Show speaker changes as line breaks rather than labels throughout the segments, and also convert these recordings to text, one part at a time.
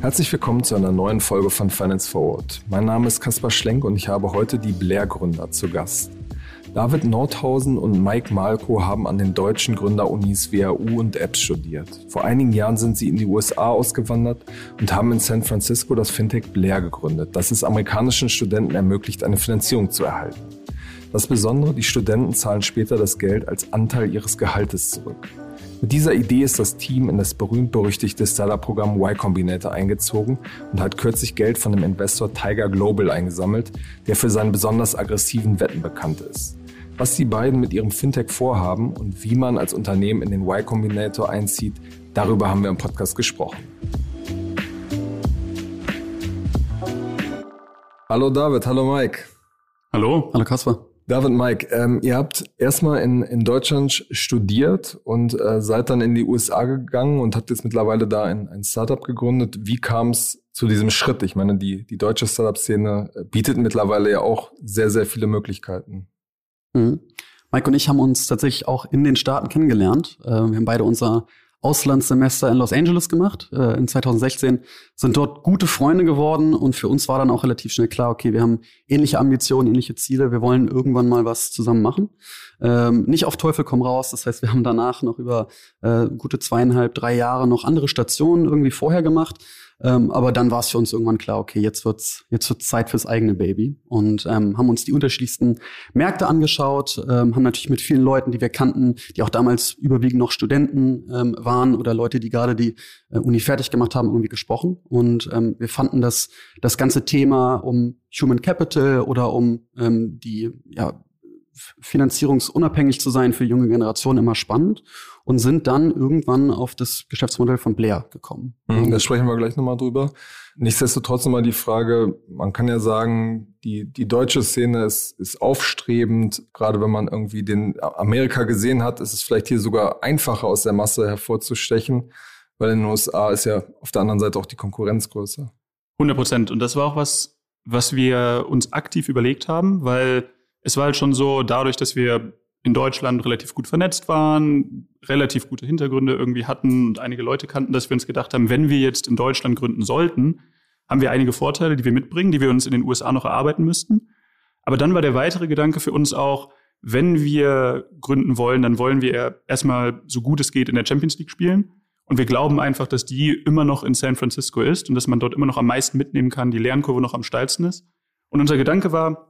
Herzlich willkommen zu einer neuen Folge von Finance Forward. Mein Name ist Kaspar Schlenk und ich habe heute die Blair-Gründer zu Gast. David Nordhausen und Mike Malko haben an den deutschen Gründerunis WHU und EBS studiert. Vor einigen Jahren sind sie in die USA ausgewandert und haben in San Francisco das Fintech Blair gegründet, das es amerikanischen Studenten ermöglicht, eine Finanzierung zu erhalten. Das Besondere, die Studenten zahlen später das Geld als Anteil ihres Gehaltes zurück. Mit dieser Idee ist das Team in das berühmt-berüchtigte Startup-Programm Y Combinator eingezogen und hat kürzlich Geld von dem Investor Tiger Global eingesammelt, der für seinen besonders aggressiven Wetten bekannt ist. Was die beiden mit ihrem Fintech vorhaben und wie man als Unternehmen in den Y Combinator einzieht, darüber haben wir im Podcast gesprochen. Hallo David, hallo Mike.
Hallo. Hallo Kasper.
David, Mike, ähm, ihr habt erstmal in, in Deutschland studiert und äh, seid dann in die USA gegangen und habt jetzt mittlerweile da ein, ein Startup gegründet. Wie kam es zu diesem Schritt? Ich meine, die, die deutsche Startup-Szene bietet mittlerweile ja auch sehr, sehr viele Möglichkeiten.
Mhm. Mike und ich haben uns tatsächlich auch in den Staaten kennengelernt. Äh, wir haben beide unser Auslandssemester in Los Angeles gemacht. Äh, in 2016 sind dort gute Freunde geworden und für uns war dann auch relativ schnell klar, okay, wir haben ähnliche Ambitionen, ähnliche Ziele, wir wollen irgendwann mal was zusammen machen. Ähm, nicht auf Teufel komm raus, das heißt, wir haben danach noch über äh, gute zweieinhalb, drei Jahre noch andere Stationen irgendwie vorher gemacht. Ähm, aber dann war es für uns irgendwann klar, okay, jetzt wird's jetzt wird's Zeit fürs eigene Baby und ähm, haben uns die unterschiedlichsten Märkte angeschaut, ähm, haben natürlich mit vielen Leuten, die wir kannten, die auch damals überwiegend noch Studenten ähm, waren oder Leute, die gerade die äh, Uni fertig gemacht haben, irgendwie gesprochen. Und ähm, wir fanden das das ganze Thema um Human Capital oder um ähm, die ja finanzierungsunabhängig zu sein für junge Generationen immer spannend und sind dann irgendwann auf das Geschäftsmodell von Blair gekommen.
Mhm, da sprechen wir gleich nochmal drüber. Nichtsdestotrotz nochmal die Frage, man kann ja sagen, die, die deutsche Szene ist, ist aufstrebend. Gerade wenn man irgendwie den Amerika gesehen hat, ist es vielleicht hier sogar einfacher aus der Masse hervorzustechen, weil in den USA ist ja auf der anderen Seite auch die Konkurrenz größer.
100 Prozent. Und das war auch was, was wir uns aktiv überlegt haben, weil es war halt schon so, dadurch, dass wir in Deutschland relativ gut vernetzt waren, relativ gute Hintergründe irgendwie hatten und einige Leute kannten, dass wir uns gedacht haben, wenn wir jetzt in Deutschland gründen sollten, haben wir einige Vorteile, die wir mitbringen, die wir uns in den USA noch erarbeiten müssten. Aber dann war der weitere Gedanke für uns auch, wenn wir gründen wollen, dann wollen wir erstmal so gut es geht in der Champions League spielen. Und wir glauben einfach, dass die immer noch in San Francisco ist und dass man dort immer noch am meisten mitnehmen kann, die Lernkurve noch am steilsten ist. Und unser Gedanke war,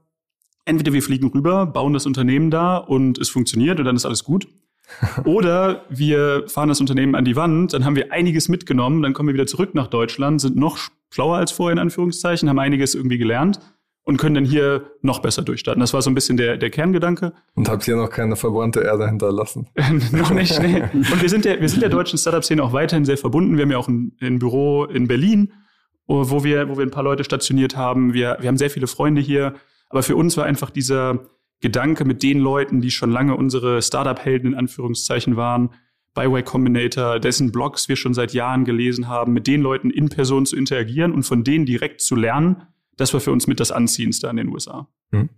entweder wir fliegen rüber, bauen das Unternehmen da und es funktioniert und dann ist alles gut. Oder wir fahren das Unternehmen an die Wand, dann haben wir einiges mitgenommen, dann kommen wir wieder zurück nach Deutschland, sind noch schlauer als vorher in Anführungszeichen, haben einiges irgendwie gelernt und können dann hier noch besser durchstarten. Das war so ein bisschen der, der Kerngedanke.
Und habt hier noch keine verbrannte Erde hinterlassen?
noch nicht, nee. Und wir sind der, wir sind der deutschen Startup-Szene auch weiterhin sehr verbunden. Wir haben ja auch ein, ein Büro in Berlin, wo wir, wo wir ein paar Leute stationiert haben. Wir, wir haben sehr viele Freunde hier. Aber für uns war einfach dieser Gedanke mit den Leuten, die schon lange unsere Startup-Helden in Anführungszeichen waren, bei Y Combinator, dessen Blogs wir schon seit Jahren gelesen haben, mit den Leuten in Person zu interagieren und von denen direkt zu lernen, das war für uns mit das Anziehendste an den USA. Hm.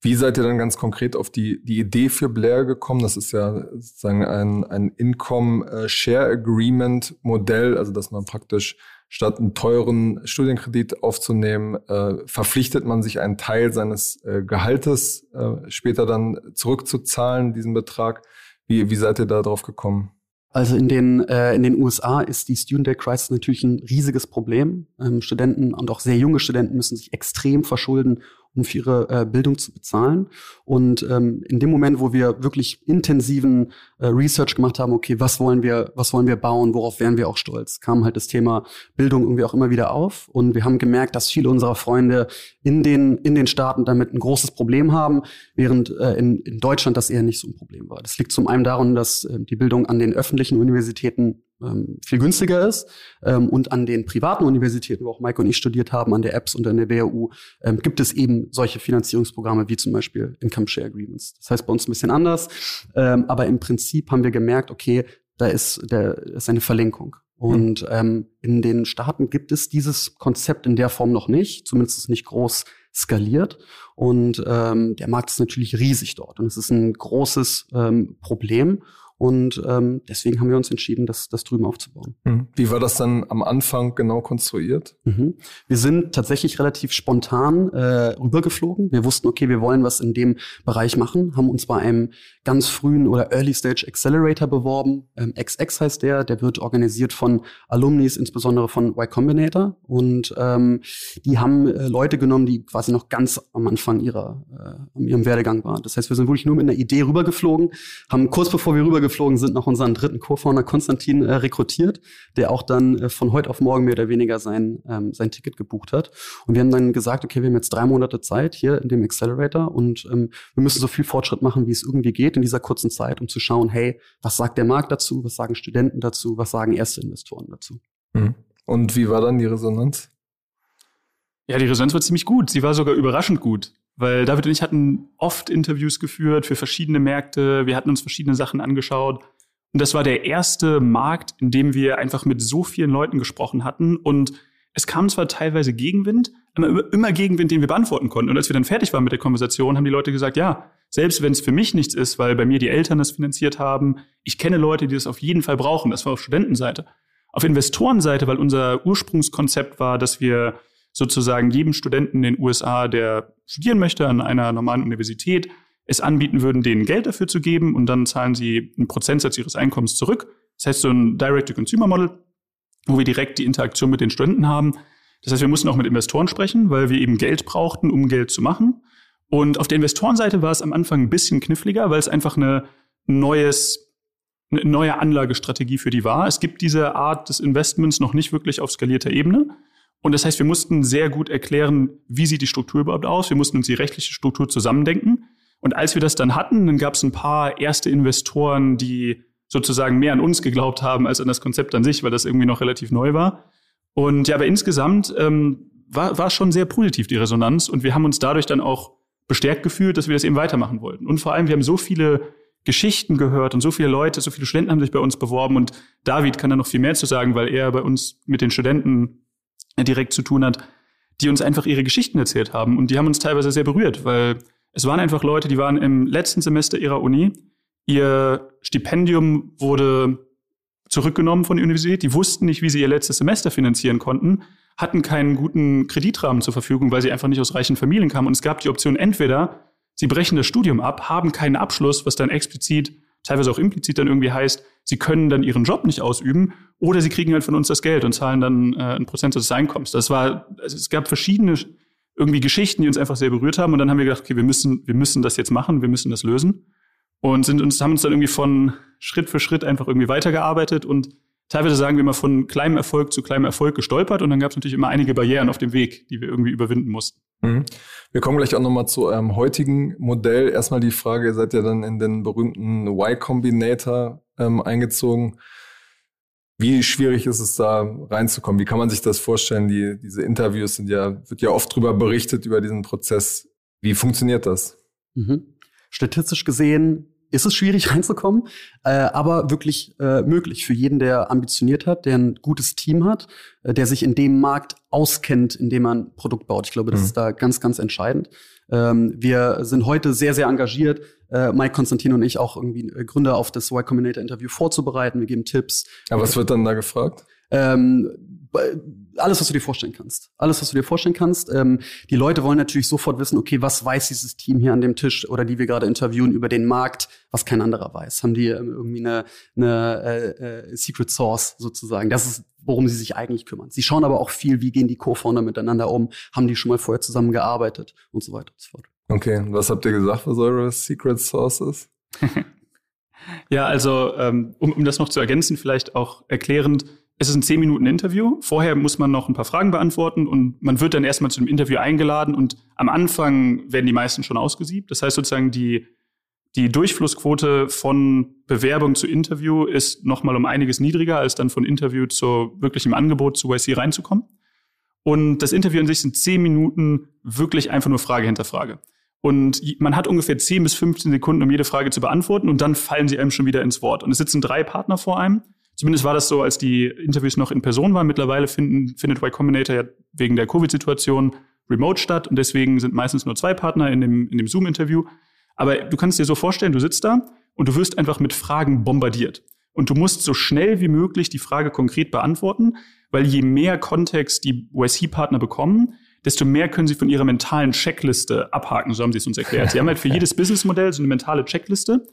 Wie seid ihr dann ganz konkret auf die, die Idee für Blair gekommen? Das ist ja sozusagen ein, ein Income-Share-Agreement-Modell, also dass man praktisch statt einen teuren Studienkredit aufzunehmen, äh, verpflichtet man sich einen Teil seines äh, Gehaltes äh, später dann zurückzuzahlen, diesen Betrag. Wie, wie seid ihr da drauf gekommen?
Also in den, äh, in den USA ist die Student Debt Crisis natürlich ein riesiges Problem. Ähm, Studenten und auch sehr junge Studenten müssen sich extrem verschulden, um für ihre äh, Bildung zu bezahlen. Und ähm, in dem Moment, wo wir wirklich intensiven äh, Research gemacht haben, okay, was wollen wir, was wollen wir bauen, worauf wären wir auch stolz, kam halt das Thema Bildung irgendwie auch immer wieder auf. Und wir haben gemerkt, dass viele unserer Freunde in den, in den Staaten damit ein großes Problem haben, während äh, in, in Deutschland das eher nicht so ein Problem war. Das liegt zum einen daran, dass äh, die Bildung an den öffentlichen Universitäten ähm, viel günstiger ist. Ähm, und an den privaten Universitäten, wo auch Mike und ich studiert haben, an der EBS und an der WHU, ähm, gibt es eben solche Finanzierungsprogramme wie zum Beispiel Income Share Agreements. Das heißt bei uns ein bisschen anders. Ähm, aber im Prinzip haben wir gemerkt, okay, da ist, da ist eine Verlinkung. Und ähm, in den Staaten gibt es dieses Konzept in der Form noch nicht, zumindest nicht groß skaliert. Und ähm, der Markt ist natürlich riesig dort und es ist ein großes ähm, Problem. Und ähm, deswegen haben wir uns entschieden, das, das drüben aufzubauen.
Mhm. Wie war das dann am Anfang genau konstruiert?
Mhm. Wir sind tatsächlich relativ spontan äh, rübergeflogen. Wir wussten, okay, wir wollen was in dem Bereich machen, haben uns bei einem ganz frühen oder Early Stage Accelerator beworben. Ähm, XX heißt der, der wird organisiert von Alumnis, insbesondere von Y Combinator. Und ähm, die haben äh, Leute genommen, die quasi noch ganz am Anfang ihrer, äh, ihrem Werdegang waren. Das heißt, wir sind wirklich nur mit einer Idee rübergeflogen, haben kurz bevor wir rübergeflogen geflogen sind, noch unseren dritten Co-Founder Konstantin äh, rekrutiert, der auch dann äh, von heute auf morgen mehr oder weniger sein, ähm, sein Ticket gebucht hat. Und wir haben dann gesagt, okay, wir haben jetzt drei Monate Zeit hier in dem Accelerator und ähm, wir müssen so viel Fortschritt machen, wie es irgendwie geht in dieser kurzen Zeit, um zu schauen, hey, was sagt der Markt dazu, was sagen Studenten dazu, was sagen erste Investoren dazu.
Mhm. Und wie war dann die Resonanz?
Ja, die Resonanz war ziemlich gut. Sie war sogar überraschend gut. Weil David und ich hatten oft Interviews geführt für verschiedene Märkte. Wir hatten uns verschiedene Sachen angeschaut. Und das war der erste Markt, in dem wir einfach mit so vielen Leuten gesprochen hatten. Und es kam zwar teilweise Gegenwind, aber immer Gegenwind, den wir beantworten konnten. Und als wir dann fertig waren mit der Konversation, haben die Leute gesagt, ja, selbst wenn es für mich nichts ist, weil bei mir die Eltern das finanziert haben, ich kenne Leute, die das auf jeden Fall brauchen. Das war auf Studentenseite. Auf Investorenseite, weil unser Ursprungskonzept war, dass wir sozusagen jedem Studenten in den USA, der studieren möchte an einer normalen Universität, es anbieten würden, denen Geld dafür zu geben und dann zahlen sie einen Prozentsatz ihres Einkommens zurück. Das heißt so ein Direct-to-Consumer-Model, wo wir direkt die Interaktion mit den Studenten haben. Das heißt, wir mussten auch mit Investoren sprechen, weil wir eben Geld brauchten, um Geld zu machen. Und auf der Investorenseite war es am Anfang ein bisschen kniffliger, weil es einfach eine neues, eine neue Anlagestrategie für die war. Es gibt diese Art des Investments noch nicht wirklich auf skalierter Ebene. Und das heißt, wir mussten sehr gut erklären, wie sieht die Struktur überhaupt aus. Wir mussten uns die rechtliche Struktur zusammendenken. Und als wir das dann hatten, dann gab es ein paar erste Investoren, die sozusagen mehr an uns geglaubt haben als an das Konzept an sich, weil das irgendwie noch relativ neu war. Und ja, aber insgesamt ähm, war, war schon sehr positiv die Resonanz und wir haben uns dadurch dann auch bestärkt gefühlt, dass wir das eben weitermachen wollten. Und vor allem, wir haben so viele Geschichten gehört und so viele Leute, so viele Studenten haben sich bei uns beworben und David kann da noch viel mehr zu sagen, weil er bei uns mit den Studenten direkt zu tun hat, die uns einfach ihre Geschichten erzählt haben. Und die haben uns teilweise sehr berührt, weil es waren einfach Leute, die waren im letzten Semester ihrer Uni. Ihr Stipendium wurde zurückgenommen von der Universität. Die wussten nicht, wie sie ihr letztes Semester finanzieren konnten, hatten keinen guten Kreditrahmen zur Verfügung, weil sie einfach nicht aus reichen Familien kamen. Und es gab die Option, entweder sie brechen das Studium ab, haben keinen Abschluss, was dann explizit teilweise auch implizit dann irgendwie heißt, sie können dann ihren Job nicht ausüben oder sie kriegen halt von uns das Geld und zahlen dann äh, ein Prozent des Einkommens. Das war, also es gab verschiedene irgendwie Geschichten, die uns einfach sehr berührt haben und dann haben wir gedacht, okay, wir müssen, wir müssen das jetzt machen, wir müssen das lösen und sind uns, haben uns dann irgendwie von Schritt für Schritt einfach irgendwie weitergearbeitet und teilweise sagen wir mal von kleinem Erfolg zu kleinem Erfolg gestolpert und dann gab es natürlich immer einige Barrieren auf dem Weg, die wir irgendwie überwinden mussten.
Mhm. Wir kommen gleich auch nochmal zu eurem heutigen Modell. Erstmal die Frage, ihr seid ja dann in den berühmten Y-Combinator ähm, eingezogen. Wie schwierig ist es da reinzukommen? Wie kann man sich das vorstellen? Die, diese Interviews sind ja, wird ja oft drüber berichtet über diesen Prozess. Wie funktioniert das?
Mhm. Statistisch gesehen ist es schwierig reinzukommen, äh, aber wirklich äh, möglich für jeden, der ambitioniert hat, der ein gutes Team hat, äh, der sich in dem Markt auskennt, in dem man ein Produkt baut. Ich glaube, das mhm. ist da ganz, ganz entscheidend. Ähm, wir sind heute sehr, sehr engagiert, äh, Mike Konstantin und ich auch irgendwie äh, Gründer auf das Y Combinator Interview vorzubereiten. Wir geben Tipps.
Aber was wird dann da gefragt?
Ähm, alles, was du dir vorstellen kannst. Alles, was du dir vorstellen kannst. Ähm, die Leute wollen natürlich sofort wissen, okay, was weiß dieses Team hier an dem Tisch oder die wir gerade interviewen über den Markt, was kein anderer weiß. Haben die ähm, irgendwie eine, eine äh, äh, Secret Source sozusagen? Das ist, worum sie sich eigentlich kümmern. Sie schauen aber auch viel, wie gehen die Co-Founder miteinander um, haben die schon mal vorher zusammengearbeitet und so weiter und so fort.
Okay, was habt ihr gesagt, was eure Secret Source ist?
ja, also ähm, um, um das noch zu ergänzen, vielleicht auch erklärend, es ist ein 10 Minuten Interview. Vorher muss man noch ein paar Fragen beantworten und man wird dann erstmal zu einem Interview eingeladen und am Anfang werden die meisten schon ausgesiebt. Das heißt sozusagen die, die Durchflussquote von Bewerbung zu Interview ist nochmal um einiges niedriger, als dann von Interview zu wirklichem Angebot zu YC reinzukommen. Und das Interview an sich sind 10 Minuten wirklich einfach nur Frage hinter Frage. Und man hat ungefähr 10 bis 15 Sekunden, um jede Frage zu beantworten und dann fallen sie einem schon wieder ins Wort. Und es sitzen drei Partner vor einem Zumindest war das so, als die Interviews noch in Person waren. Mittlerweile finden, findet Y Combinator ja wegen der Covid-Situation remote statt und deswegen sind meistens nur zwei Partner in dem, in dem Zoom-Interview. Aber du kannst dir so vorstellen, du sitzt da und du wirst einfach mit Fragen bombardiert. Und du musst so schnell wie möglich die Frage konkret beantworten, weil je mehr Kontext die OSC-Partner bekommen, desto mehr können sie von ihrer mentalen Checkliste abhaken, so haben sie es uns erklärt. Sie haben halt für jedes Businessmodell so eine mentale Checkliste.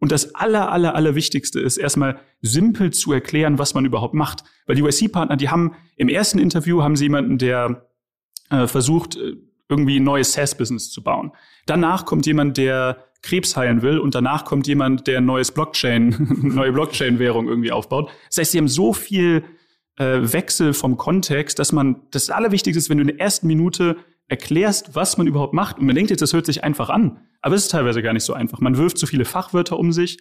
Und das aller, aller, aller Wichtigste ist erstmal simpel zu erklären, was man überhaupt macht. Weil die USC-Partner, die haben im ersten Interview haben sie jemanden, der äh, versucht, äh, irgendwie ein neues SaaS-Business zu bauen. Danach kommt jemand, der Krebs heilen will und danach kommt jemand, der ein neues Blockchain, neue Blockchain-Währung irgendwie aufbaut. Das heißt, sie haben so viel äh, Wechsel vom Kontext, dass man, das Allerwichtigste ist, wenn du in der ersten Minute erklärst, was man überhaupt macht. Und man denkt jetzt, das hört sich einfach an. Aber es ist teilweise gar nicht so einfach. Man wirft zu viele Fachwörter um sich.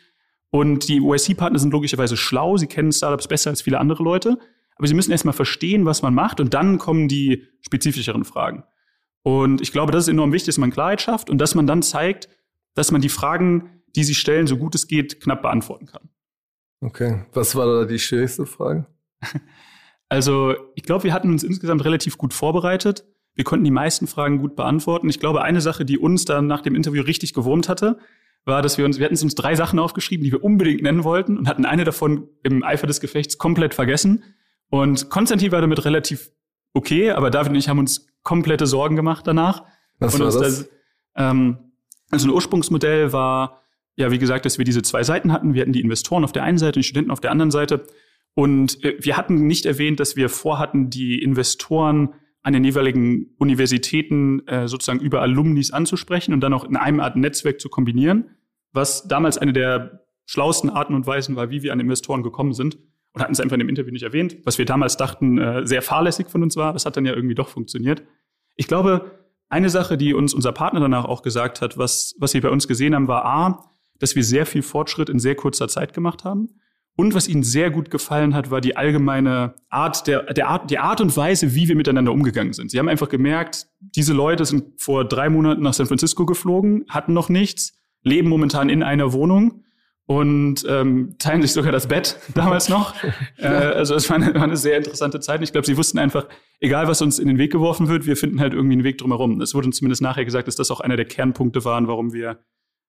Und die OSC-Partner sind logischerweise schlau. Sie kennen Startups besser als viele andere Leute. Aber sie müssen erstmal verstehen, was man macht. Und dann kommen die spezifischeren Fragen. Und ich glaube, das ist enorm wichtig, dass man Klarheit schafft und dass man dann zeigt, dass man die Fragen, die sie stellen, so gut es geht, knapp beantworten kann.
Okay. Was war da die schwierigste Frage?
Also, ich glaube, wir hatten uns insgesamt relativ gut vorbereitet. Wir konnten die meisten Fragen gut beantworten. Ich glaube, eine Sache, die uns dann nach dem Interview richtig gewurmt hatte, war, dass wir uns, wir hatten uns drei Sachen aufgeschrieben, die wir unbedingt nennen wollten und hatten eine davon im Eifer des Gefechts komplett vergessen. Und Konstantin war damit relativ okay, aber David und ich haben uns komplette Sorgen gemacht danach.
Was
und
war das?
ähm, also ein Ursprungsmodell war, ja, wie gesagt, dass wir diese zwei Seiten hatten. Wir hatten die Investoren auf der einen Seite und die Studenten auf der anderen Seite. Und äh, wir hatten nicht erwähnt, dass wir vorhatten, die Investoren an den jeweiligen Universitäten äh, sozusagen über Alumnis anzusprechen und dann auch in einem Art Netzwerk zu kombinieren, was damals eine der schlauesten Arten und Weisen war, wie wir an Investoren gekommen sind und hatten es einfach in dem Interview nicht erwähnt, was wir damals dachten, äh, sehr fahrlässig von uns war. Das hat dann ja irgendwie doch funktioniert. Ich glaube, eine Sache, die uns unser Partner danach auch gesagt hat, was, was sie bei uns gesehen haben, war A, dass wir sehr viel Fortschritt in sehr kurzer Zeit gemacht haben. Und was ihnen sehr gut gefallen hat, war die allgemeine Art, der, der Art, die Art und Weise, wie wir miteinander umgegangen sind. Sie haben einfach gemerkt, diese Leute sind vor drei Monaten nach San Francisco geflogen, hatten noch nichts, leben momentan in einer Wohnung und ähm, teilen sich sogar das Bett damals noch. äh, also es war eine, war eine sehr interessante Zeit. Ich glaube, sie wussten einfach, egal was uns in den Weg geworfen wird, wir finden halt irgendwie einen Weg drumherum. Es wurde uns zumindest nachher gesagt, dass das auch einer der Kernpunkte waren, warum wir,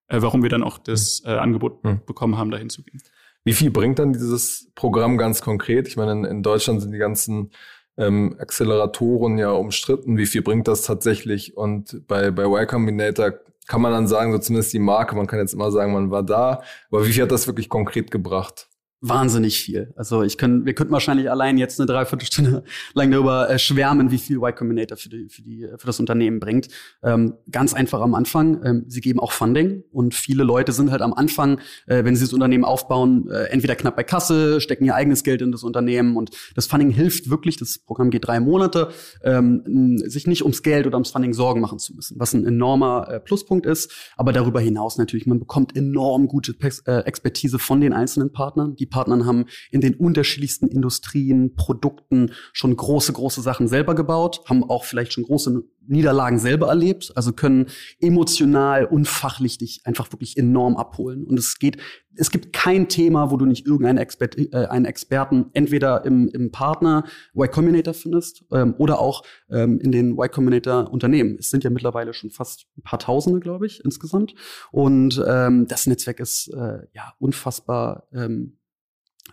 äh, warum wir dann auch das äh, Angebot
Mhm.
bekommen haben, dahin zu gehen.
Wie viel bringt dann dieses Programm ganz konkret? Ich meine, in, in Deutschland sind die ganzen ähm, Acceleratoren ja umstritten. Wie viel bringt das tatsächlich? Und bei, bei Y Combinator kann man dann sagen, so zumindest die Marke, man kann jetzt immer sagen, man war da, aber wie viel hat das wirklich konkret gebracht?
Wahnsinnig viel. Also ich können, wir könnten wahrscheinlich allein jetzt eine Dreiviertelstunde lang darüber äh, schwärmen, wie viel Y Combinator für, die, für, die, für das Unternehmen bringt. Ähm, ganz einfach am Anfang. Ähm, sie geben auch Funding und viele Leute sind halt am Anfang, äh, wenn sie das Unternehmen aufbauen, äh, entweder knapp bei Kasse, stecken ihr eigenes Geld in das Unternehmen und das Funding hilft wirklich. Das Programm geht drei Monate, ähm, sich nicht ums Geld oder ums Funding Sorgen machen zu müssen, was ein enormer äh, Pluspunkt ist. Aber darüber hinaus natürlich, man bekommt enorm gute Pex- äh, Expertise von den einzelnen Partnern. Die Partnern haben in den unterschiedlichsten Industrien, Produkten schon große, große Sachen selber gebaut, haben auch vielleicht schon große Niederlagen selber erlebt, also können emotional und fachlich dich einfach wirklich enorm abholen. Und es geht, es gibt kein Thema, wo du nicht irgendeinen Expert, äh, einen Experten entweder im, im Partner Y Combinator findest ähm, oder auch ähm, in den Y Combinator Unternehmen. Es sind ja mittlerweile schon fast ein paar Tausende, glaube ich, insgesamt. Und ähm, das Netzwerk ist äh, ja unfassbar ähm,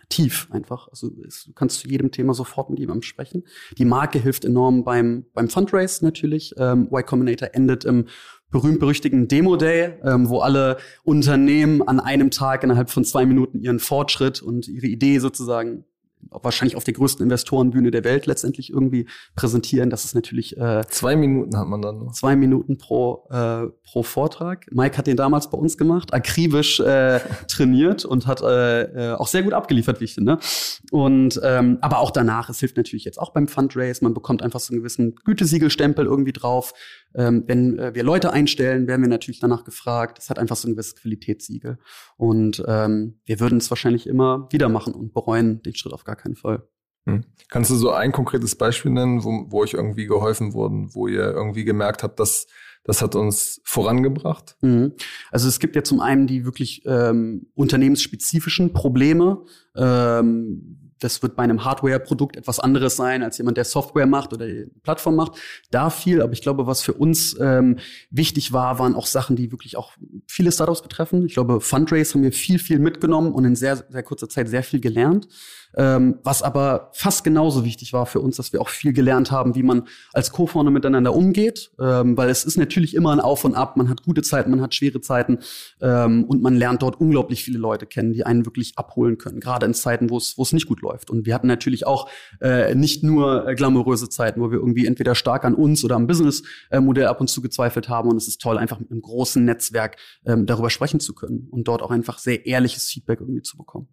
tief einfach. Also du kannst zu jedem Thema sofort mit jemandem sprechen. Die Marke hilft enorm beim, beim Fundraise natürlich. Ähm, y Combinator endet im berühmt-berüchtigen Demo-Day, ähm, wo alle Unternehmen an einem Tag innerhalb von zwei Minuten ihren Fortschritt und ihre Idee sozusagen wahrscheinlich auf der größten Investorenbühne der Welt letztendlich irgendwie präsentieren. Das ist natürlich äh,
Zwei Minuten hat man dann noch.
zwei Minuten pro, äh, pro Vortrag. Mike hat den damals bei uns gemacht, akribisch äh, trainiert und hat äh, äh, auch sehr gut abgeliefert, wie ich finde. Und ähm, aber auch danach, es hilft natürlich jetzt auch beim Fundraise. Man bekommt einfach so einen gewissen Gütesiegelstempel irgendwie drauf. Ähm, wenn äh, wir Leute einstellen, werden wir natürlich danach gefragt. Es hat einfach so ein gewisses Qualitätssiegel. Und ähm, wir würden es wahrscheinlich immer wieder machen und bereuen den Schritt auf gar keinen Fall.
Hm. Kannst du so ein konkretes Beispiel nennen, wo, wo euch irgendwie geholfen wurden, wo ihr irgendwie gemerkt habt, dass das hat uns vorangebracht?
Mhm. Also es gibt ja zum einen die wirklich ähm, unternehmensspezifischen Probleme. Ähm, das wird bei einem Hardware-Produkt etwas anderes sein als jemand, der Software macht oder Plattform macht. Da viel, aber ich glaube, was für uns ähm, wichtig war, waren auch Sachen, die wirklich auch viele Startups betreffen. Ich glaube, Fundraise haben wir viel, viel mitgenommen und in sehr, sehr kurzer Zeit sehr viel gelernt. Ähm, was aber fast genauso wichtig war für uns, dass wir auch viel gelernt haben, wie man als Co-Founder miteinander umgeht, ähm, weil es ist natürlich immer ein Auf und Ab. Man hat gute Zeiten, man hat schwere Zeiten ähm, und man lernt dort unglaublich viele Leute kennen, die einen wirklich abholen können, gerade in Zeiten, wo es nicht gut läuft. Und wir hatten natürlich auch äh, nicht nur äh, glamouröse Zeiten, wo wir irgendwie entweder stark an uns oder am Businessmodell ab und zu gezweifelt haben. Und es ist toll, einfach mit einem großen Netzwerk ähm, darüber sprechen zu können und dort auch einfach sehr ehrliches Feedback irgendwie zu bekommen.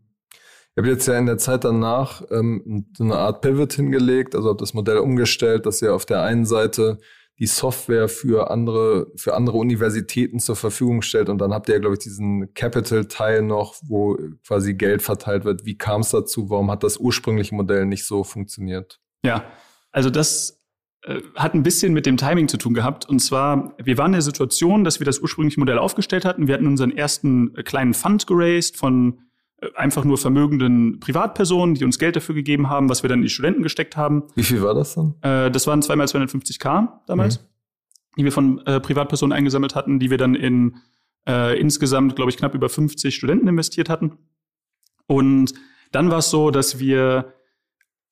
Habe jetzt ja in der Zeit danach ähm, so eine Art Pivot hingelegt, also habe das Modell umgestellt, dass ihr auf der einen Seite die Software für andere, für andere Universitäten zur Verfügung stellt und dann habt ihr glaube ich, diesen Capital-Teil noch, wo quasi Geld verteilt wird. Wie kam es dazu? Warum hat das ursprüngliche Modell nicht so funktioniert?
Ja, also das äh, hat ein bisschen mit dem Timing zu tun gehabt. Und zwar, wir waren in der Situation, dass wir das ursprüngliche Modell aufgestellt hatten. Wir hatten unseren ersten äh, kleinen Fund geraced von einfach nur vermögenden Privatpersonen, die uns Geld dafür gegeben haben, was wir dann in die Studenten gesteckt haben.
Wie viel war das dann?
Äh, das waren zweimal 250k damals, mhm. die wir von äh, Privatpersonen eingesammelt hatten, die wir dann in äh, insgesamt, glaube ich, knapp über 50 Studenten investiert hatten. Und dann war es so, dass wir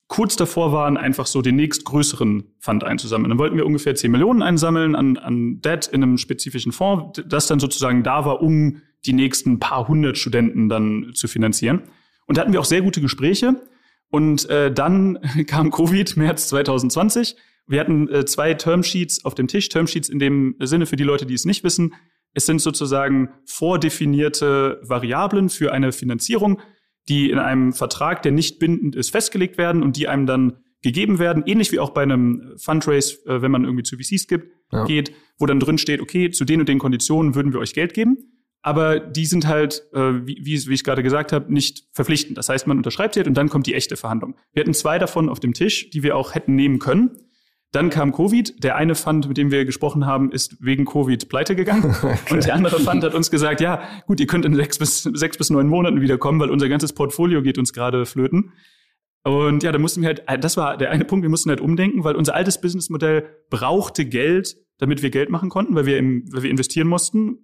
kurz davor waren, einfach so den nächstgrößeren Fund einzusammeln. Dann wollten wir ungefähr 10 Millionen einsammeln an, an Debt in einem spezifischen Fonds, das dann sozusagen da war, um die nächsten paar hundert Studenten dann zu finanzieren. Und da hatten wir auch sehr gute Gespräche. Und äh, dann kam Covid, März 2020. Wir hatten äh, zwei Termsheets auf dem Tisch. Termsheets in dem Sinne für die Leute, die es nicht wissen. Es sind sozusagen vordefinierte Variablen für eine Finanzierung, die in einem Vertrag, der nicht bindend ist, festgelegt werden und die einem dann gegeben werden, ähnlich wie auch bei einem Fundraise, äh, wenn man irgendwie zu VCs gibt, ja. geht, wo dann drin steht, okay, zu den und den Konditionen würden wir euch Geld geben aber die sind halt, äh, wie, wie, wie ich gerade gesagt habe, nicht verpflichtend. Das heißt, man unterschreibt sie halt und dann kommt die echte Verhandlung. Wir hatten zwei davon auf dem Tisch, die wir auch hätten nehmen können. Dann kam Covid. Der eine Fund, mit dem wir gesprochen haben, ist wegen Covid pleite gegangen. Okay. Und der andere Fund hat uns gesagt, ja, gut, ihr könnt in sechs bis, sechs bis neun Monaten wiederkommen, weil unser ganzes Portfolio geht uns gerade flöten. Und ja, da mussten wir halt, äh, das war der eine Punkt, wir mussten halt umdenken, weil unser altes Businessmodell brauchte Geld, damit wir Geld machen konnten, weil wir, im, weil wir investieren mussten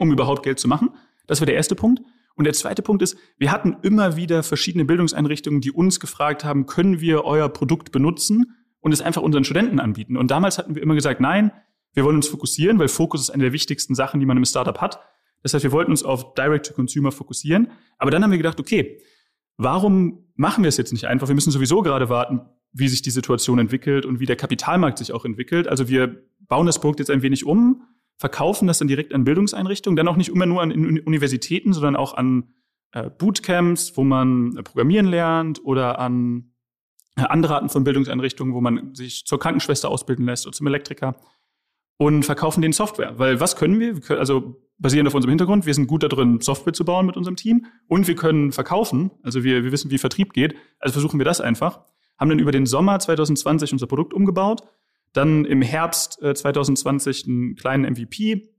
um überhaupt Geld zu machen. Das war der erste Punkt. Und der zweite Punkt ist, wir hatten immer wieder verschiedene Bildungseinrichtungen, die uns gefragt haben, können wir euer Produkt benutzen und es einfach unseren Studenten anbieten. Und damals hatten wir immer gesagt, nein, wir wollen uns fokussieren, weil Fokus ist eine der wichtigsten Sachen, die man im Startup hat. Das heißt, wir wollten uns auf Direct-to-Consumer fokussieren. Aber dann haben wir gedacht, okay, warum machen wir es jetzt nicht einfach? Wir müssen sowieso gerade warten, wie sich die Situation entwickelt und wie der Kapitalmarkt sich auch entwickelt. Also wir bauen das Produkt jetzt ein wenig um, verkaufen das dann direkt an Bildungseinrichtungen, dann auch nicht immer nur an Universitäten, sondern auch an äh, Bootcamps, wo man äh, Programmieren lernt oder an äh, andere Arten von Bildungseinrichtungen, wo man sich zur Krankenschwester ausbilden lässt oder zum Elektriker und verkaufen den Software. Weil was können wir? wir können, also basierend auf unserem Hintergrund, wir sind gut darin, Software zu bauen mit unserem Team und wir können verkaufen. Also wir, wir wissen, wie Vertrieb geht. Also versuchen wir das einfach. Haben dann über den Sommer 2020 unser Produkt umgebaut dann im Herbst äh, 2020 einen kleinen MVP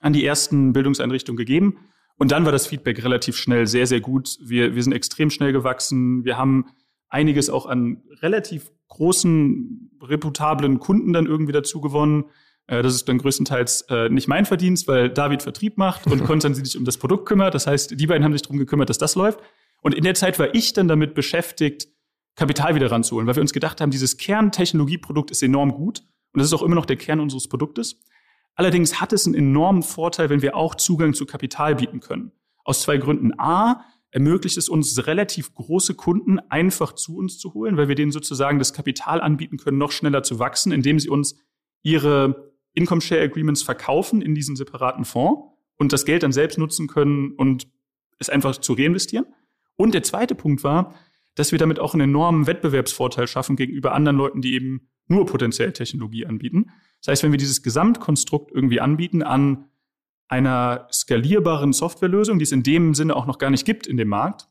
an die ersten Bildungseinrichtungen gegeben. Und dann war das Feedback relativ schnell sehr, sehr gut. Wir, wir sind extrem schnell gewachsen. Wir haben einiges auch an relativ großen, reputablen Kunden dann irgendwie dazu gewonnen. Äh, das ist dann größtenteils äh, nicht mein Verdienst, weil David Vertrieb macht und Konstantin sich um das Produkt kümmert. Das heißt, die beiden haben sich darum gekümmert, dass das läuft. Und in der Zeit war ich dann damit beschäftigt, Kapital wieder ranzuholen, weil wir uns gedacht haben, dieses Kerntechnologieprodukt ist enorm gut und das ist auch immer noch der Kern unseres Produktes. Allerdings hat es einen enormen Vorteil, wenn wir auch Zugang zu Kapital bieten können. Aus zwei Gründen. A, ermöglicht es uns, relativ große Kunden einfach zu uns zu holen, weil wir denen sozusagen das Kapital anbieten können, noch schneller zu wachsen, indem sie uns ihre Income Share Agreements verkaufen in diesen separaten Fonds und das Geld dann selbst nutzen können und es einfach zu reinvestieren. Und der zweite Punkt war, dass wir damit auch einen enormen Wettbewerbsvorteil schaffen gegenüber anderen Leuten, die eben nur potenziell Technologie anbieten. Das heißt, wenn wir dieses Gesamtkonstrukt irgendwie anbieten an einer skalierbaren Softwarelösung, die es in dem Sinne auch noch gar nicht gibt in dem Markt,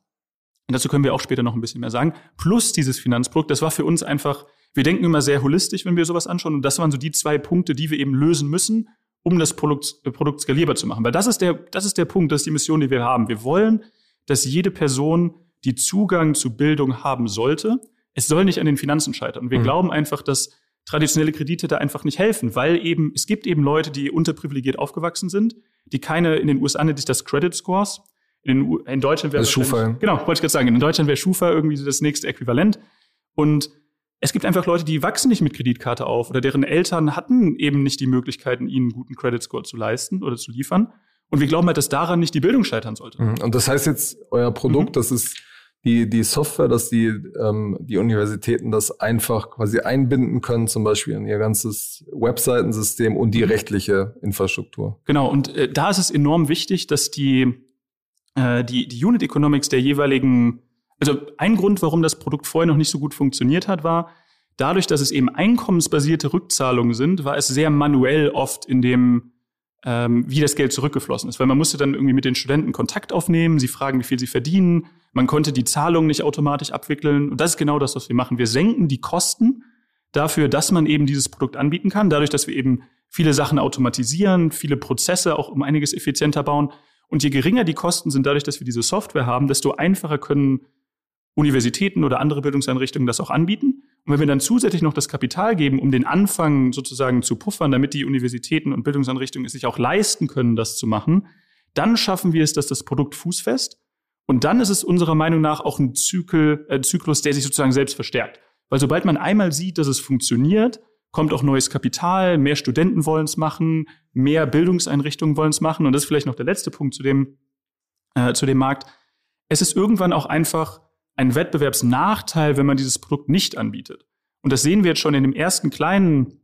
und dazu können wir auch später noch ein bisschen mehr sagen, plus dieses Finanzprodukt, das war für uns einfach, wir denken immer sehr holistisch, wenn wir sowas anschauen, und das waren so die zwei Punkte, die wir eben lösen müssen, um das Produkt, äh, Produkt skalierbar zu machen. Weil das ist der, das ist der Punkt, das ist die Mission, die wir haben. Wir wollen, dass jede Person die Zugang zu Bildung haben sollte. Es soll nicht an den Finanzen scheitern. Und wir mhm. glauben einfach, dass traditionelle Kredite da einfach nicht helfen, weil eben, es gibt eben Leute, die unterprivilegiert aufgewachsen sind, die keine, in den USA nennt sich das Credit Scores. In, in Deutschland wäre
das Schufa.
Genau, wollte ich gerade sagen. In Deutschland wäre Schufa irgendwie das nächste Äquivalent. Und es gibt einfach Leute, die wachsen nicht mit Kreditkarte auf oder deren Eltern hatten eben nicht die Möglichkeiten, ihnen einen guten Credit Score zu leisten oder zu liefern. Und wir glauben halt, dass daran nicht die Bildung scheitern sollte.
Mhm. Und das heißt jetzt, euer Produkt, mhm. das ist die, die Software, dass die, ähm, die Universitäten das einfach quasi einbinden können, zum Beispiel in ihr ganzes Webseitensystem und die rechtliche Infrastruktur.
Genau, und äh, da ist es enorm wichtig, dass die, äh, die, die Unit Economics der jeweiligen also ein Grund, warum das Produkt vorher noch nicht so gut funktioniert hat, war, dadurch, dass es eben einkommensbasierte Rückzahlungen sind, war es sehr manuell oft in dem, ähm, wie das Geld zurückgeflossen ist. Weil man musste dann irgendwie mit den Studenten Kontakt aufnehmen, sie fragen, wie viel sie verdienen. Man konnte die Zahlungen nicht automatisch abwickeln. Und das ist genau das, was wir machen. Wir senken die Kosten dafür, dass man eben dieses Produkt anbieten kann, dadurch, dass wir eben viele Sachen automatisieren, viele Prozesse auch um einiges effizienter bauen. Und je geringer die Kosten sind dadurch, dass wir diese Software haben, desto einfacher können Universitäten oder andere Bildungseinrichtungen das auch anbieten. Und wenn wir dann zusätzlich noch das Kapital geben, um den Anfang sozusagen zu puffern, damit die Universitäten und Bildungseinrichtungen es sich auch leisten können, das zu machen, dann schaffen wir es, dass das Produkt fußfest. Und dann ist es unserer Meinung nach auch ein Zykel, äh, Zyklus, der sich sozusagen selbst verstärkt. Weil sobald man einmal sieht, dass es funktioniert, kommt auch neues Kapital, mehr Studenten wollen es machen, mehr Bildungseinrichtungen wollen es machen. Und das ist vielleicht noch der letzte Punkt zu dem, äh, zu dem Markt. Es ist irgendwann auch einfach ein Wettbewerbsnachteil, wenn man dieses Produkt nicht anbietet. Und das sehen wir jetzt schon in dem ersten kleinen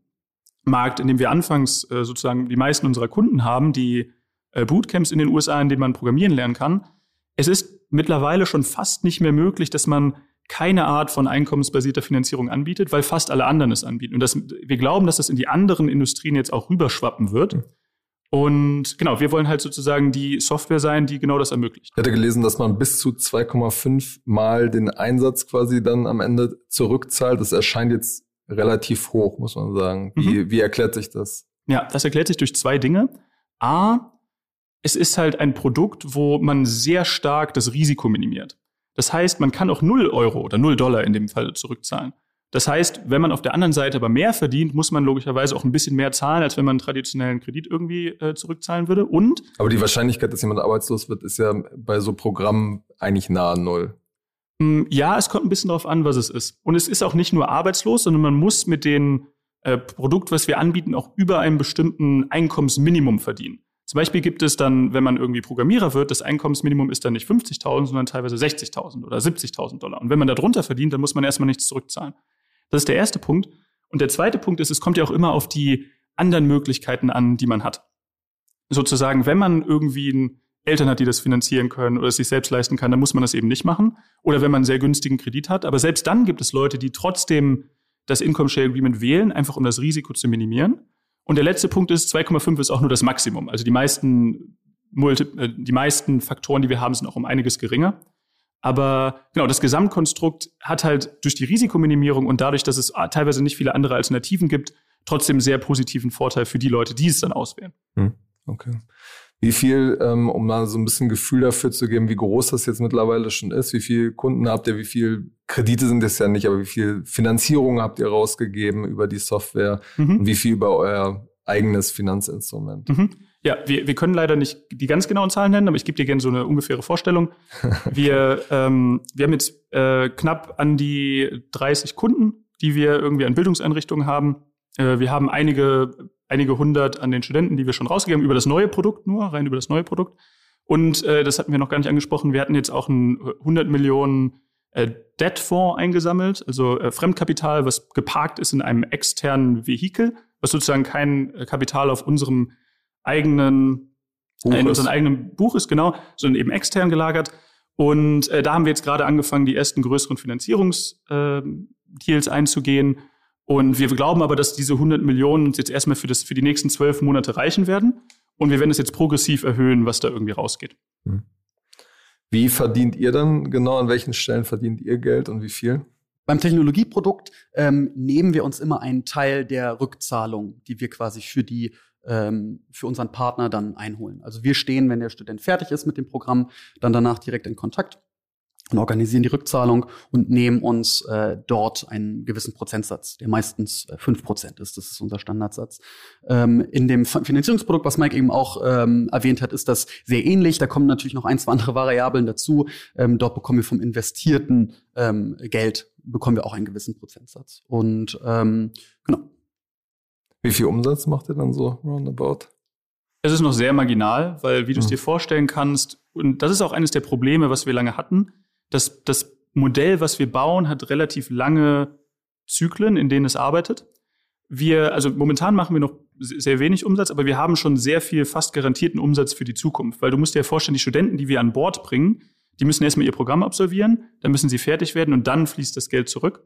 Markt, in dem wir anfangs äh, sozusagen die meisten unserer Kunden haben, die äh, Bootcamps in den USA, in denen man programmieren lernen kann. Es ist mittlerweile schon fast nicht mehr möglich, dass man keine Art von einkommensbasierter Finanzierung anbietet, weil fast alle anderen es anbieten. Und das, wir glauben, dass das in die anderen Industrien jetzt auch rüberschwappen wird. Und genau, wir wollen halt sozusagen die Software sein, die genau das ermöglicht.
Ich hatte gelesen, dass man bis zu 2,5 Mal den Einsatz quasi dann am Ende zurückzahlt. Das erscheint jetzt relativ hoch, muss man sagen. Wie, mhm. wie erklärt sich das?
Ja, das erklärt sich durch zwei Dinge. A, es ist halt ein Produkt, wo man sehr stark das Risiko minimiert. Das heißt, man kann auch 0 Euro oder 0 Dollar in dem Fall zurückzahlen. Das heißt, wenn man auf der anderen Seite aber mehr verdient, muss man logischerweise auch ein bisschen mehr zahlen, als wenn man einen traditionellen Kredit irgendwie äh, zurückzahlen würde. Und
aber die Wahrscheinlichkeit, dass jemand arbeitslos wird, ist ja bei so Programmen eigentlich nahe null.
Mm, ja, es kommt ein bisschen darauf an, was es ist. Und es ist auch nicht nur arbeitslos, sondern man muss mit dem äh, Produkt, was wir anbieten, auch über einem bestimmten Einkommensminimum verdienen. Zum Beispiel gibt es dann, wenn man irgendwie Programmierer wird, das Einkommensminimum ist dann nicht 50.000, sondern teilweise 60.000 oder 70.000 Dollar. Und wenn man da drunter verdient, dann muss man erstmal nichts zurückzahlen. Das ist der erste Punkt. Und der zweite Punkt ist, es kommt ja auch immer auf die anderen Möglichkeiten an, die man hat. Sozusagen, wenn man irgendwie Eltern hat, die das finanzieren können oder es sich selbst leisten kann, dann muss man das eben nicht machen. Oder wenn man einen sehr günstigen Kredit hat. Aber selbst dann gibt es Leute, die trotzdem das Income Share Agreement wählen, einfach um das Risiko zu minimieren. Und der letzte Punkt ist, 2,5 ist auch nur das Maximum. Also die meisten, Multi äh, die meisten Faktoren, die wir haben, sind auch um einiges geringer. Aber genau, das Gesamtkonstrukt hat halt durch die Risikominimierung und dadurch, dass es teilweise nicht viele andere Alternativen gibt, trotzdem sehr positiven Vorteil für die Leute, die es dann auswählen.
Hm, okay. Wie viel, ähm, um mal so ein bisschen Gefühl dafür zu geben, wie groß das jetzt mittlerweile schon ist, wie viele Kunden habt ihr, wie viel Kredite sind es ja nicht, aber wie viel Finanzierung habt ihr rausgegeben über die Software mhm. und wie viel über euer eigenes Finanzinstrument?
Mhm. Ja, wir, wir können leider nicht die ganz genauen Zahlen nennen, aber ich gebe dir gerne so eine ungefähre Vorstellung. Wir, ähm, wir haben jetzt äh, knapp an die 30 Kunden, die wir irgendwie an Bildungseinrichtungen haben. Äh, wir haben einige, einige hundert an den Studenten, die wir schon rausgegeben haben, über das neue Produkt nur, rein über das neue Produkt. Und äh, das hatten wir noch gar nicht angesprochen. Wir hatten jetzt auch ein 100 Millionen äh, Debt-Fonds eingesammelt, also äh, Fremdkapital, was geparkt ist in einem externen Vehikel, was sozusagen kein äh, Kapital auf unserem eigenen, Buch in unserem eigenen Buch ist, genau, sondern eben extern gelagert. Und äh, da haben wir jetzt gerade angefangen, die ersten größeren Finanzierungsdeals äh, einzugehen. Und wir glauben aber, dass diese 100 Millionen uns jetzt erstmal für, das, für die nächsten zwölf Monate reichen werden. Und wir werden es jetzt progressiv erhöhen, was da irgendwie rausgeht. Hm.
Wie verdient ihr dann genau? An welchen Stellen verdient ihr Geld und wie viel?
Beim Technologieprodukt ähm, nehmen wir uns immer einen Teil der Rückzahlung, die wir quasi für die ähm, für unseren Partner dann einholen. Also wir stehen, wenn der Student fertig ist mit dem Programm, dann danach direkt in Kontakt und organisieren die Rückzahlung und nehmen uns äh, dort einen gewissen Prozentsatz, der meistens äh, fünf Prozent ist. Das ist unser Standardsatz. Ähm, in dem Finanzierungsprodukt, was Mike eben auch ähm, erwähnt hat, ist das sehr ähnlich. Da kommen natürlich noch ein, zwei andere Variablen dazu. Ähm, dort bekommen wir vom investierten ähm, Geld bekommen wir auch einen gewissen Prozentsatz. Und ähm, genau.
Wie viel Umsatz macht ihr dann so roundabout?
Es ist noch sehr marginal, weil wie du es mhm. dir vorstellen kannst, und das ist auch eines der Probleme, was wir lange hatten, das, das Modell, was wir bauen, hat relativ lange Zyklen, in denen es arbeitet. Wir, also momentan machen wir noch sehr wenig Umsatz, aber wir haben schon sehr viel fast garantierten Umsatz für die Zukunft, weil du musst dir vorstellen, die Studenten, die wir an Bord bringen, die müssen erstmal ihr Programm absolvieren, dann müssen sie fertig werden und dann fließt das Geld zurück.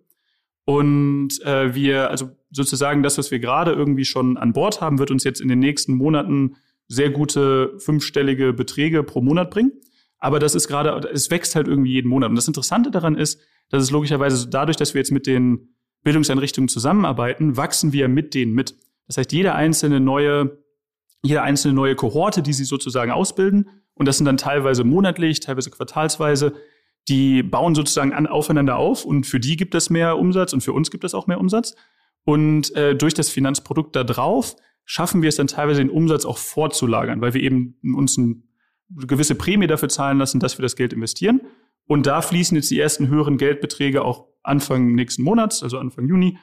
Und äh, wir, also sozusagen das, was wir gerade irgendwie schon an Bord haben, wird uns jetzt in den nächsten Monaten sehr gute fünfstellige Beträge pro Monat bringen. Aber das ist gerade, es wächst halt irgendwie jeden Monat. Und das Interessante daran ist, dass es logischerweise dadurch, dass wir jetzt mit den Bildungseinrichtungen zusammenarbeiten, wachsen wir mit denen mit. Das heißt, jede einzelne neue, jede einzelne neue Kohorte, die sie sozusagen ausbilden, und das sind dann teilweise monatlich, teilweise quartalsweise, die bauen sozusagen an, aufeinander auf und für die gibt es mehr Umsatz und für uns gibt es auch mehr Umsatz. Und äh, durch das Finanzprodukt da drauf schaffen wir es dann teilweise den Umsatz auch vorzulagern, weil wir eben uns ein gewisse Prämie dafür zahlen lassen, dass wir das Geld investieren. Und da fließen jetzt die ersten höheren Geldbeträge auch Anfang nächsten Monats, also Anfang Juni.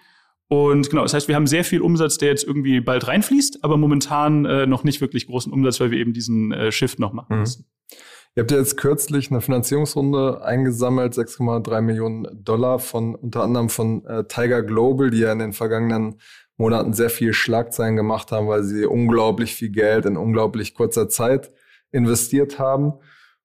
Und genau, das heißt, wir haben sehr viel Umsatz, der jetzt irgendwie bald reinfließt, aber momentan äh, noch nicht wirklich großen Umsatz, weil wir eben diesen äh, Shift noch machen mhm. müssen.
Ihr habt ja jetzt kürzlich eine Finanzierungsrunde eingesammelt, 6,3 Millionen Dollar von unter anderem von äh, Tiger Global, die ja in den vergangenen Monaten sehr viel Schlagzeilen gemacht haben, weil sie unglaublich viel Geld in unglaublich kurzer Zeit investiert haben.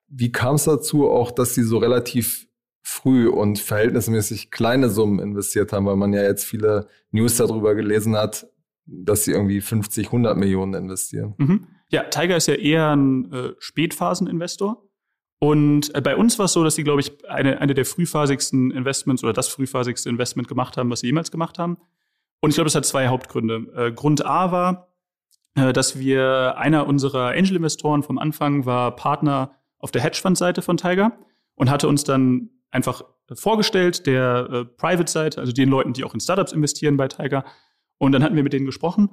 Wie kam es dazu auch, dass sie so relativ früh und verhältnismäßig kleine Summen investiert haben, weil man ja jetzt viele News darüber gelesen hat, dass sie irgendwie 50, 100 Millionen investieren.
Mhm. Ja, Tiger ist ja eher ein äh, Spätphaseninvestor. Und äh, bei uns war es so, dass sie, glaube ich, eine, eine der frühphasigsten Investments oder das frühphasigste Investment gemacht haben, was sie jemals gemacht haben. Und ich glaube, das hat zwei Hauptgründe. Äh, Grund A war, dass wir, einer unserer Angel-Investoren vom Anfang war Partner auf der Hedgefund-Seite von Tiger und hatte uns dann einfach vorgestellt, der äh, Private-Seite, also den Leuten, die auch in Startups investieren bei Tiger. Und dann hatten wir mit denen gesprochen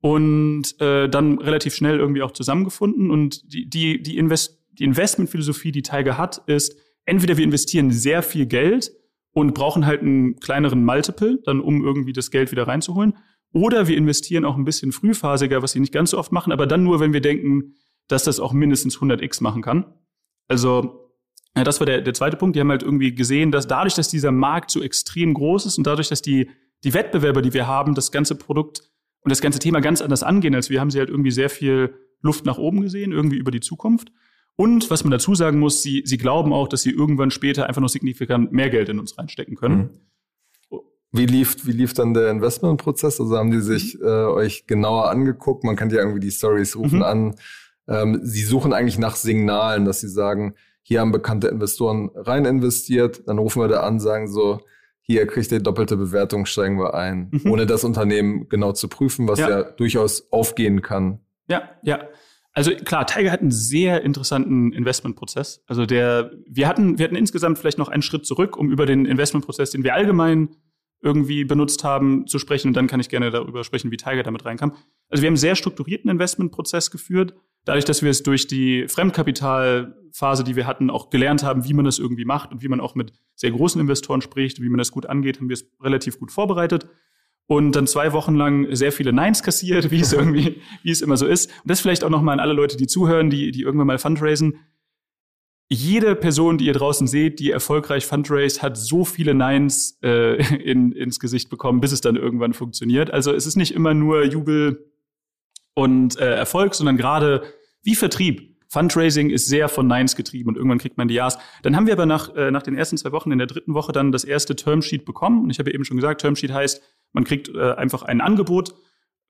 und äh, dann relativ schnell irgendwie auch zusammengefunden. Und die, die, die, Invest die Investmentphilosophie, die Tiger hat, ist, entweder wir investieren sehr viel Geld und brauchen halt einen kleineren Multiple, dann um irgendwie das Geld wieder reinzuholen. Oder wir investieren auch ein bisschen frühphasiger, was sie nicht ganz so oft machen, aber dann nur, wenn wir denken, dass das auch mindestens 100x machen kann. Also, ja, das war der, der zweite Punkt. Die haben halt irgendwie gesehen, dass dadurch, dass dieser Markt so extrem groß ist und dadurch, dass die, die Wettbewerber, die wir haben, das ganze Produkt und das ganze Thema ganz anders angehen als wir, haben sie halt irgendwie sehr viel Luft nach oben gesehen, irgendwie über die Zukunft. Und was man dazu sagen muss, sie, sie glauben auch, dass sie irgendwann später einfach noch signifikant mehr Geld in uns reinstecken können. Mhm.
Wie lief, wie lief dann der Investmentprozess? Also haben die sich äh, euch genauer angeguckt? Man kann ja irgendwie die Stories rufen mhm. an. Ähm, sie suchen eigentlich nach Signalen, dass sie sagen, hier haben bekannte Investoren rein investiert. Dann rufen wir da an, sagen so, hier kriegt ihr doppelte Bewertung, steigen wir ein, mhm. ohne das Unternehmen genau zu prüfen, was ja. ja durchaus aufgehen kann.
Ja, ja. Also klar, Tiger hat einen sehr interessanten Investmentprozess. Also der, wir hatten, wir hatten insgesamt vielleicht noch einen Schritt zurück, um über den Investmentprozess, den wir allgemein irgendwie benutzt haben, zu sprechen. Und dann kann ich gerne darüber sprechen, wie Tiger damit reinkam. Also wir haben einen sehr strukturierten Investmentprozess geführt. Dadurch, dass wir es durch die Fremdkapitalphase, die wir hatten, auch gelernt haben, wie man das irgendwie macht und wie man auch mit sehr großen Investoren spricht, wie man das gut angeht, haben wir es relativ gut vorbereitet. Und dann zwei Wochen lang sehr viele Neins kassiert, wie es irgendwie, wie es immer so ist. Und das vielleicht auch nochmal an alle Leute, die zuhören, die, die irgendwann mal Fundraisen jede Person, die ihr draußen seht, die erfolgreich fundraised, hat so viele Neins äh, in, ins Gesicht bekommen, bis es dann irgendwann funktioniert. Also es ist nicht immer nur Jubel und äh, Erfolg, sondern gerade wie Vertrieb. Fundraising ist sehr von Neins getrieben und irgendwann kriegt man die Ja's. Dann haben wir aber nach, äh, nach den ersten zwei Wochen in der dritten Woche dann das erste Termsheet bekommen. Und ich habe ja eben schon gesagt, Termsheet heißt, man kriegt äh, einfach ein Angebot,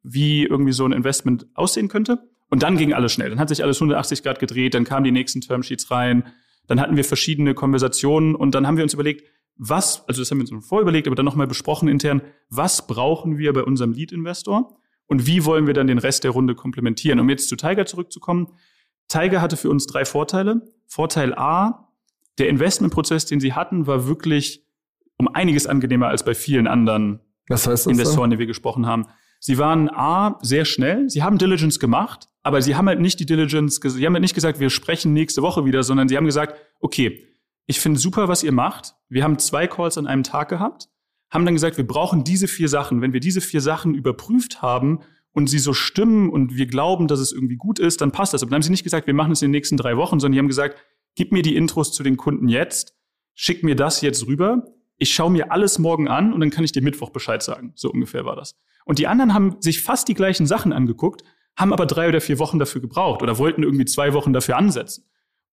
wie irgendwie so ein Investment aussehen könnte. Und dann ging alles schnell. Dann hat sich alles 180 Grad gedreht, dann kamen die nächsten Termsheets rein, dann hatten wir verschiedene Konversationen und dann haben wir uns überlegt, was, also das haben wir uns vorüberlegt, aber dann nochmal besprochen intern, was brauchen wir bei unserem Lead-Investor und wie wollen wir dann den Rest der Runde komplementieren. Um jetzt zu Tiger zurückzukommen. Tiger hatte für uns drei Vorteile. Vorteil A, der Investmentprozess, den sie hatten, war wirklich um einiges angenehmer als bei vielen anderen Investoren,
so?
die wir gesprochen haben. Sie waren A, sehr schnell, sie haben Diligence gemacht, aber sie haben halt nicht die Diligence, sie haben halt nicht gesagt, wir sprechen nächste Woche wieder, sondern sie haben gesagt, okay, ich finde super, was ihr macht. Wir haben zwei Calls an einem Tag gehabt, haben dann gesagt, wir brauchen diese vier Sachen. Wenn wir diese vier Sachen überprüft haben und sie so stimmen und wir glauben, dass es irgendwie gut ist, dann passt das. Aber dann haben sie nicht gesagt, wir machen es in den nächsten drei Wochen, sondern die haben gesagt, gib mir die Intros zu den Kunden jetzt, schick mir das jetzt rüber. Ich schaue mir alles morgen an und dann kann ich dir Mittwoch Bescheid sagen. So ungefähr war das. Und die anderen haben sich fast die gleichen Sachen angeguckt, haben aber drei oder vier Wochen dafür gebraucht oder wollten irgendwie zwei Wochen dafür ansetzen.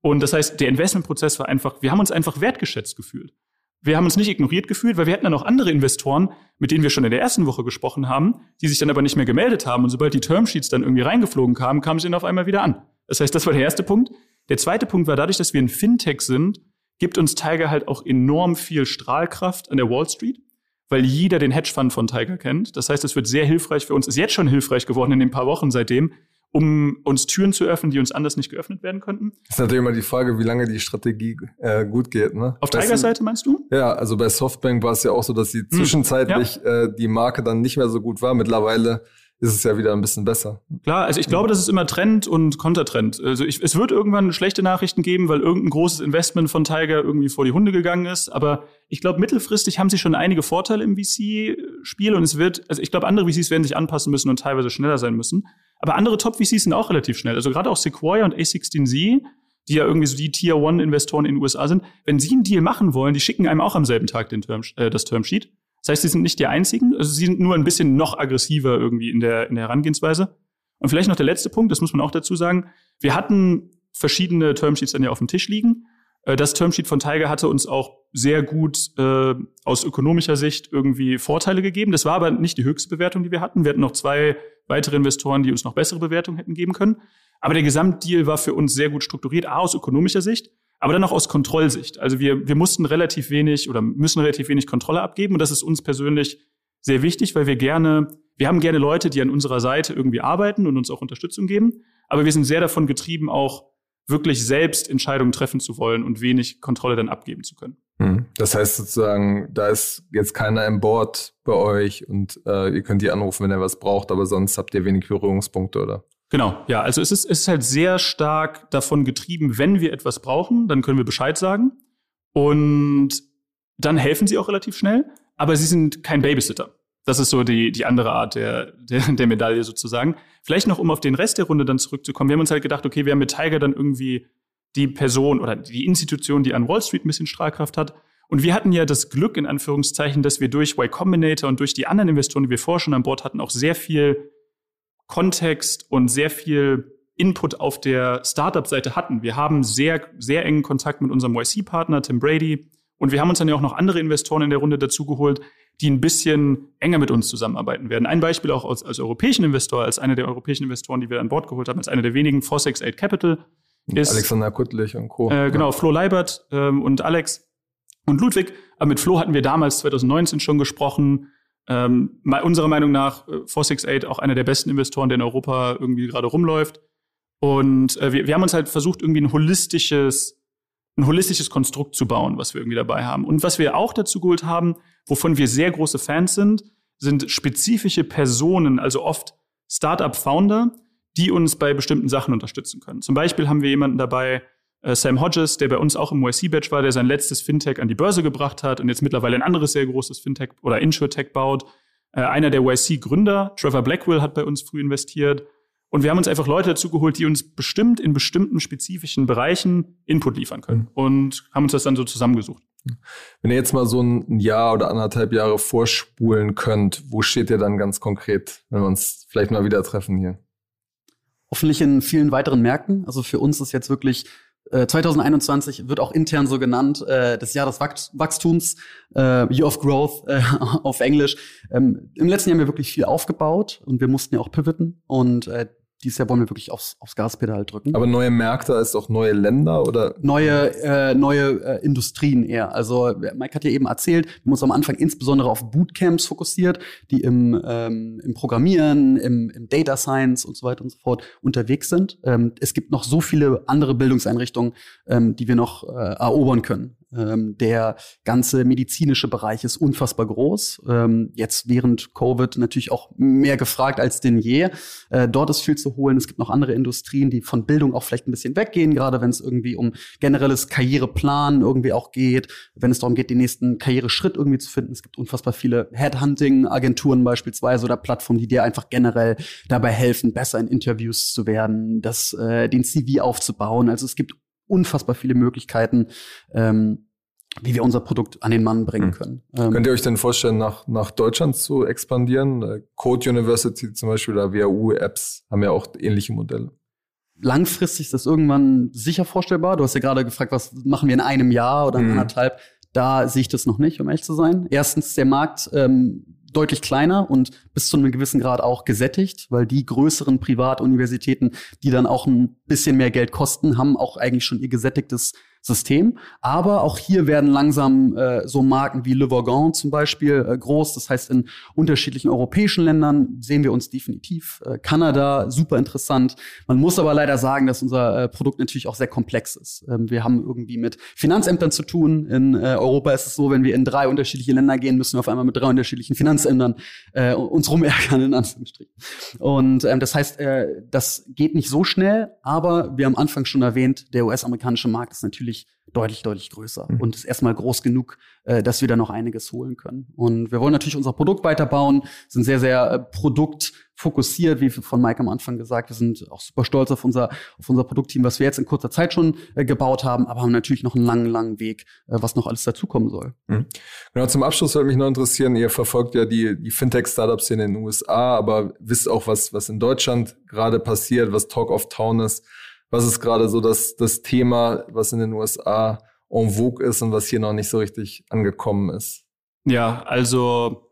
Und das heißt, der Investmentprozess war einfach, wir haben uns einfach wertgeschätzt gefühlt. Wir haben uns nicht ignoriert gefühlt, weil wir hatten dann auch andere Investoren, mit denen wir schon in der ersten Woche gesprochen haben, die sich dann aber nicht mehr gemeldet haben. Und sobald die Termsheets dann irgendwie reingeflogen kamen, kamen sie dann auf einmal wieder an. Das heißt, das war der erste Punkt. Der zweite Punkt war dadurch, dass wir ein Fintech sind, gibt uns Tiger halt auch enorm viel Strahlkraft an der Wall Street, weil jeder den Hedgefonds von Tiger kennt. Das heißt, es wird sehr hilfreich für uns, ist jetzt schon hilfreich geworden in den paar Wochen seitdem, um uns Türen zu öffnen, die uns anders nicht geöffnet werden könnten.
Ist natürlich immer die Frage, wie lange die Strategie äh, gut geht. Ne?
Auf Tigers Seite meinst du?
Ja, also bei Softbank war es ja auch so, dass sie
Hm,
zwischenzeitlich äh, die Marke dann nicht mehr so gut war. Mittlerweile ist es ja wieder ein bisschen besser.
Klar, also ich glaube, das ist immer Trend und Kontertrend. Also ich, es wird irgendwann schlechte Nachrichten geben, weil irgendein großes Investment von Tiger irgendwie vor die Hunde gegangen ist. Aber ich glaube, mittelfristig haben sie schon einige Vorteile im VC-Spiel und es wird, also ich glaube, andere VCs werden sich anpassen müssen und teilweise schneller sein müssen. Aber andere Top-VCs sind auch relativ schnell. Also gerade auch Sequoia und A16Z, die ja irgendwie so die Tier-One-Investoren in den USA sind, wenn sie einen Deal machen wollen, die schicken einem auch am selben Tag den Term, äh, das Termsheet. Das heißt, sie sind nicht die einzigen, also sie sind nur ein bisschen noch aggressiver irgendwie in der, in der Herangehensweise. Und vielleicht noch der letzte Punkt, das muss man auch dazu sagen. Wir hatten verschiedene Termsheets dann ja auf dem Tisch liegen. Äh, Das Termsheet von Tiger hatte uns auch sehr gut äh, aus ökonomischer Sicht irgendwie Vorteile gegeben. Das war aber nicht die höchste Bewertung, die wir hatten. Wir hatten noch zwei weitere Investoren, die uns noch bessere Bewertungen hätten geben können. Aber der Gesamtdeal war für uns sehr gut strukturiert, A, aus ökonomischer Sicht, aber dann auch aus Kontrollsicht. Also wir, wir mussten relativ wenig oder müssen relativ wenig Kontrolle abgeben. Und das ist uns persönlich sehr wichtig, weil wir gerne, wir haben gerne Leute, die an unserer Seite irgendwie arbeiten und uns auch Unterstützung geben. Aber wir sind sehr davon getrieben, auch wirklich selbst Entscheidungen treffen zu wollen und wenig Kontrolle dann abgeben zu können.
Hm. Das heißt sozusagen, da ist jetzt keiner im Board bei euch und äh, ihr könnt die anrufen, wenn ihr was braucht, aber sonst habt ihr wenig Berührungspunkte, oder?
Genau, ja, also es ist, es ist halt sehr stark davon getrieben, wenn wir etwas brauchen, dann können wir Bescheid sagen. Und dann helfen sie auch relativ schnell, aber sie sind kein Babysitter. Das ist so die, die andere Art der, der, der Medaille sozusagen. Vielleicht noch, um auf den Rest der Runde dann zurückzukommen. Wir haben uns halt gedacht, okay, wir haben mit Tiger dann irgendwie die Person oder die Institution, die an Wall Street ein bisschen Strahlkraft hat. Und wir hatten ja das Glück, in Anführungszeichen, dass wir durch Y Combinator und durch die anderen Investoren, die wir vorher schon an Bord hatten, auch sehr viel Kontext und sehr viel Input auf der Startup-Seite hatten. Wir haben sehr, sehr engen Kontakt mit unserem YC-Partner Tim Brady und wir haben uns dann ja auch noch andere Investoren in der Runde dazugeholt, die ein bisschen enger mit uns zusammenarbeiten werden. Ein Beispiel auch als, als europäischen Investor, als einer der europäischen Investoren, die wir an Bord geholt haben, als einer der wenigen 468 Capital ist
Alexander Kuttlich und Co.
äh, genau, Flo Leibert ähm, und Alex und Ludwig. Aber mit Flo hatten wir damals 2019 schon gesprochen. Ähm, unserer Meinung nach äh, 468 auch einer der besten Investoren, der in Europa irgendwie gerade rumläuft. Und äh, wir, wir haben uns halt versucht, irgendwie ein holistisches, ein holistisches Konstrukt zu bauen, was wir irgendwie dabei haben. Und was wir auch dazu geholt haben, wovon wir sehr große Fans sind, sind spezifische Personen, also oft Startup-Founder, die uns bei bestimmten Sachen unterstützen können. Zum Beispiel haben wir jemanden dabei, äh, Sam Hodges, der bei uns auch im YC-Batch war, der sein letztes Fintech an die Börse gebracht hat und jetzt mittlerweile ein anderes sehr großes Fintech oder Insurtech baut. Äh, einer der YC-Gründer, Trevor Blackwell, hat bei uns früh investiert. Und wir haben uns einfach Leute dazu geholt, die uns bestimmt in bestimmten spezifischen Bereichen Input liefern können. Und haben uns das dann so zusammengesucht.
Wenn ihr jetzt mal so ein Jahr oder anderthalb Jahre vorspulen könnt, wo steht ihr dann ganz konkret, wenn wir uns vielleicht mal wieder treffen hier?
Hoffentlich in vielen weiteren Märkten. Also für uns ist jetzt wirklich äh, 2021 wird auch intern so genannt, äh, das Jahr des Wach Wachstums, äh, Year of Growth äh, auf Englisch. Ähm, Im letzten Jahr haben wir wirklich viel aufgebaut und wir mussten ja auch pivoten. Und äh, dieses Jahr wollen wir wirklich aufs, aufs Gaspedal drücken.
Aber neue Märkte als auch neue Länder oder?
Neue, äh, neue äh, Industrien eher. Also Mike hat ja eben erzählt, wir haben uns am Anfang insbesondere auf Bootcamps fokussiert, die im, ähm, im Programmieren, im, im Data Science und so weiter und so fort unterwegs sind. Ähm, es gibt noch so viele andere Bildungseinrichtungen, ähm, die wir noch äh, erobern können. Ähm, der ganze medizinische Bereich ist unfassbar groß. Ähm, jetzt während Covid natürlich auch mehr gefragt als denn je. Äh, dort ist viel zu holen. Es gibt noch andere Industrien, die von Bildung auch vielleicht ein bisschen weggehen, gerade wenn es irgendwie um generelles Karriereplan irgendwie auch geht, wenn es darum geht, den nächsten Karriereschritt irgendwie zu finden. Es gibt unfassbar viele Headhunting-Agenturen beispielsweise oder Plattformen, die dir einfach generell dabei helfen, besser in Interviews zu werden, das, äh, den CV aufzubauen. Also es gibt unfassbar viele Möglichkeiten, ähm, wie wir unser Produkt an den Mann bringen hm. können.
Ähm, Könnt ihr euch denn vorstellen, nach, nach Deutschland zu expandieren? Äh, Code University zum Beispiel oder WHU-Apps haben ja auch ähnliche Modelle.
Langfristig ist das irgendwann sicher vorstellbar. Du hast ja gerade gefragt, was machen wir in einem Jahr oder in mhm. anderthalb. Da sehe ich das noch nicht, um ehrlich zu sein. Erstens, der Markt ähm, deutlich kleiner und bis zu einem gewissen Grad auch gesättigt, weil die größeren Privatuniversitäten, die dann auch ein bisschen mehr Geld kosten, haben auch eigentlich schon ihr gesättigtes System. Aber auch hier werden langsam äh, so Marken wie Le Vaughan zum Beispiel äh, groß. Das heißt, in unterschiedlichen europäischen Ländern sehen wir uns definitiv. Äh, Kanada, super interessant. Man muss aber leider sagen, dass unser äh, Produkt natürlich auch sehr komplex ist. Ähm, wir haben irgendwie mit Finanzämtern zu tun. In äh, Europa ist es so, wenn wir in drei unterschiedliche Länder gehen, müssen wir auf einmal mit drei unterschiedlichen Finanzämtern äh, uns rumärgern, in Anführungsstrichen. Und ähm, das heißt, das geht nicht so schnell, aber wir haben am Anfang schon erwähnt, der US-amerikanische Markt ist natürlich deutlich, deutlich größer mhm. und ist erstmal groß genug, äh, dass wir da noch einiges holen können. Und wir wollen natürlich unser Produkt weiterbauen, sind sehr, sehr äh, produktfokussiert, wie von Mike am Anfang gesagt. Wir sind auch super stolz auf unser, auf unser Produktteam, was wir jetzt in kurzer Zeit schon äh, gebaut haben, aber haben natürlich noch einen langen, langen Weg, äh, was noch alles dazukommen soll.
Mhm. Genau, zum Abschluss würde mich noch interessieren, ihr verfolgt ja die, die Fintech-Startups in den USA, aber wisst auch, was, was in Deutschland gerade passiert, was Talk of Town ist. Was ist gerade so das, das Thema, was in den USA en vogue ist und was hier noch nicht so richtig angekommen ist?
Ja, also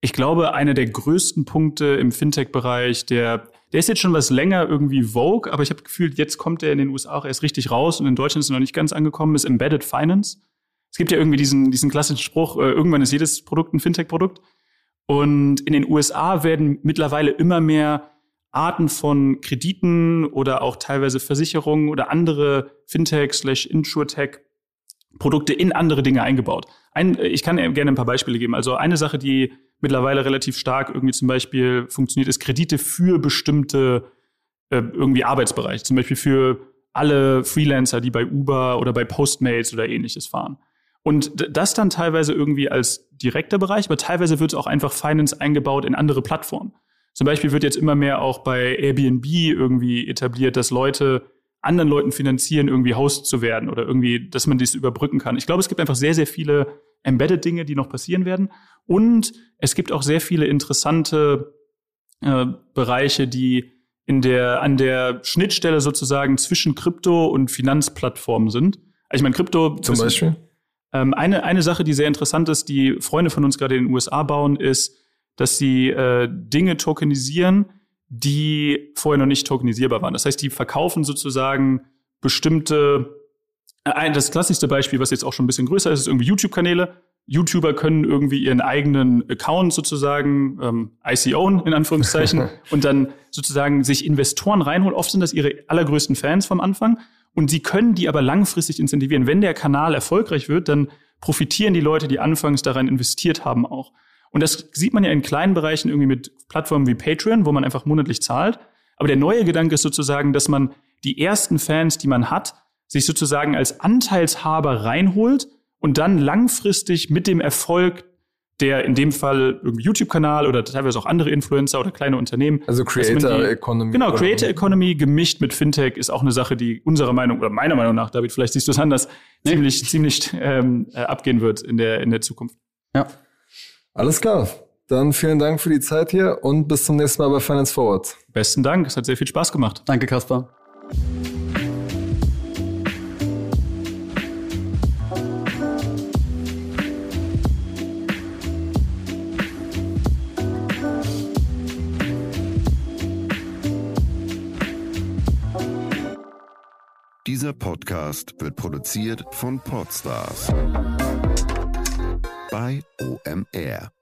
ich glaube, einer der größten Punkte im Fintech-Bereich, der, der ist jetzt schon was länger irgendwie Vogue, aber ich habe gefühlt, jetzt kommt der in den USA auch erst richtig raus und in Deutschland ist er noch nicht ganz angekommen, ist Embedded Finance. Es gibt ja irgendwie diesen, diesen klassischen Spruch, äh, irgendwann ist jedes Produkt ein Fintech-Produkt. Und in den USA werden mittlerweile immer mehr Arten von Krediten oder auch teilweise Versicherungen oder andere Fintech slash Insurtech Produkte in andere Dinge eingebaut. Ein, ich kann gerne ein paar Beispiele geben. Also eine Sache, die mittlerweile relativ stark irgendwie zum Beispiel funktioniert, ist Kredite für bestimmte äh, irgendwie Arbeitsbereiche. Zum Beispiel für alle Freelancer, die bei Uber oder bei Postmates oder ähnliches fahren. Und das dann teilweise irgendwie als direkter Bereich, aber teilweise wird es auch einfach Finance eingebaut in andere Plattformen. Zum Beispiel wird jetzt immer mehr auch bei Airbnb irgendwie etabliert, dass Leute anderen Leuten finanzieren, irgendwie Host zu werden oder irgendwie, dass man das überbrücken kann. Ich glaube, es gibt einfach sehr, sehr viele Embedded-Dinge, die noch passieren werden. Und es gibt auch sehr viele interessante äh, Bereiche, die in der, an der Schnittstelle sozusagen zwischen Krypto und Finanzplattformen sind. Also ich meine, Krypto.
Zum Beispiel?
Ähm, eine, eine Sache, die sehr interessant ist, die Freunde von uns gerade in den USA bauen, ist, dass sie äh, Dinge tokenisieren, die vorher noch nicht tokenisierbar waren. Das heißt, die verkaufen sozusagen bestimmte, äh, das klassischste Beispiel, was jetzt auch schon ein bisschen größer ist, ist irgendwie YouTube-Kanäle. YouTuber können irgendwie ihren eigenen Account sozusagen ähm, ICO in Anführungszeichen und dann sozusagen sich Investoren reinholen. Oft sind das ihre allergrößten Fans vom Anfang und sie können die aber langfristig incentivieren. Wenn der Kanal erfolgreich wird, dann profitieren die Leute, die anfangs daran investiert haben, auch. Und das sieht man ja in kleinen Bereichen irgendwie mit Plattformen wie Patreon, wo man einfach monatlich zahlt. Aber der neue Gedanke ist sozusagen, dass man die ersten Fans, die man hat, sich sozusagen als Anteilshaber reinholt und dann langfristig mit dem Erfolg der in dem Fall irgendwie YouTube-Kanal oder teilweise auch andere Influencer oder kleine Unternehmen.
Also Creator die, Economy.
Genau, Creator Economy gemischt mit Fintech ist auch eine Sache, die unserer Meinung oder meiner Meinung nach, David, vielleicht siehst du es anders, nee. ziemlich, ziemlich ähm, äh, abgehen wird in der, in der Zukunft.
Ja. Alles klar. Dann vielen Dank für die Zeit hier und bis zum nächsten Mal bei Finance Forward.
Besten Dank. Es hat sehr viel Spaß gemacht.
Danke, Kaspar.
Dieser Podcast wird produziert von Podstars bei OMR.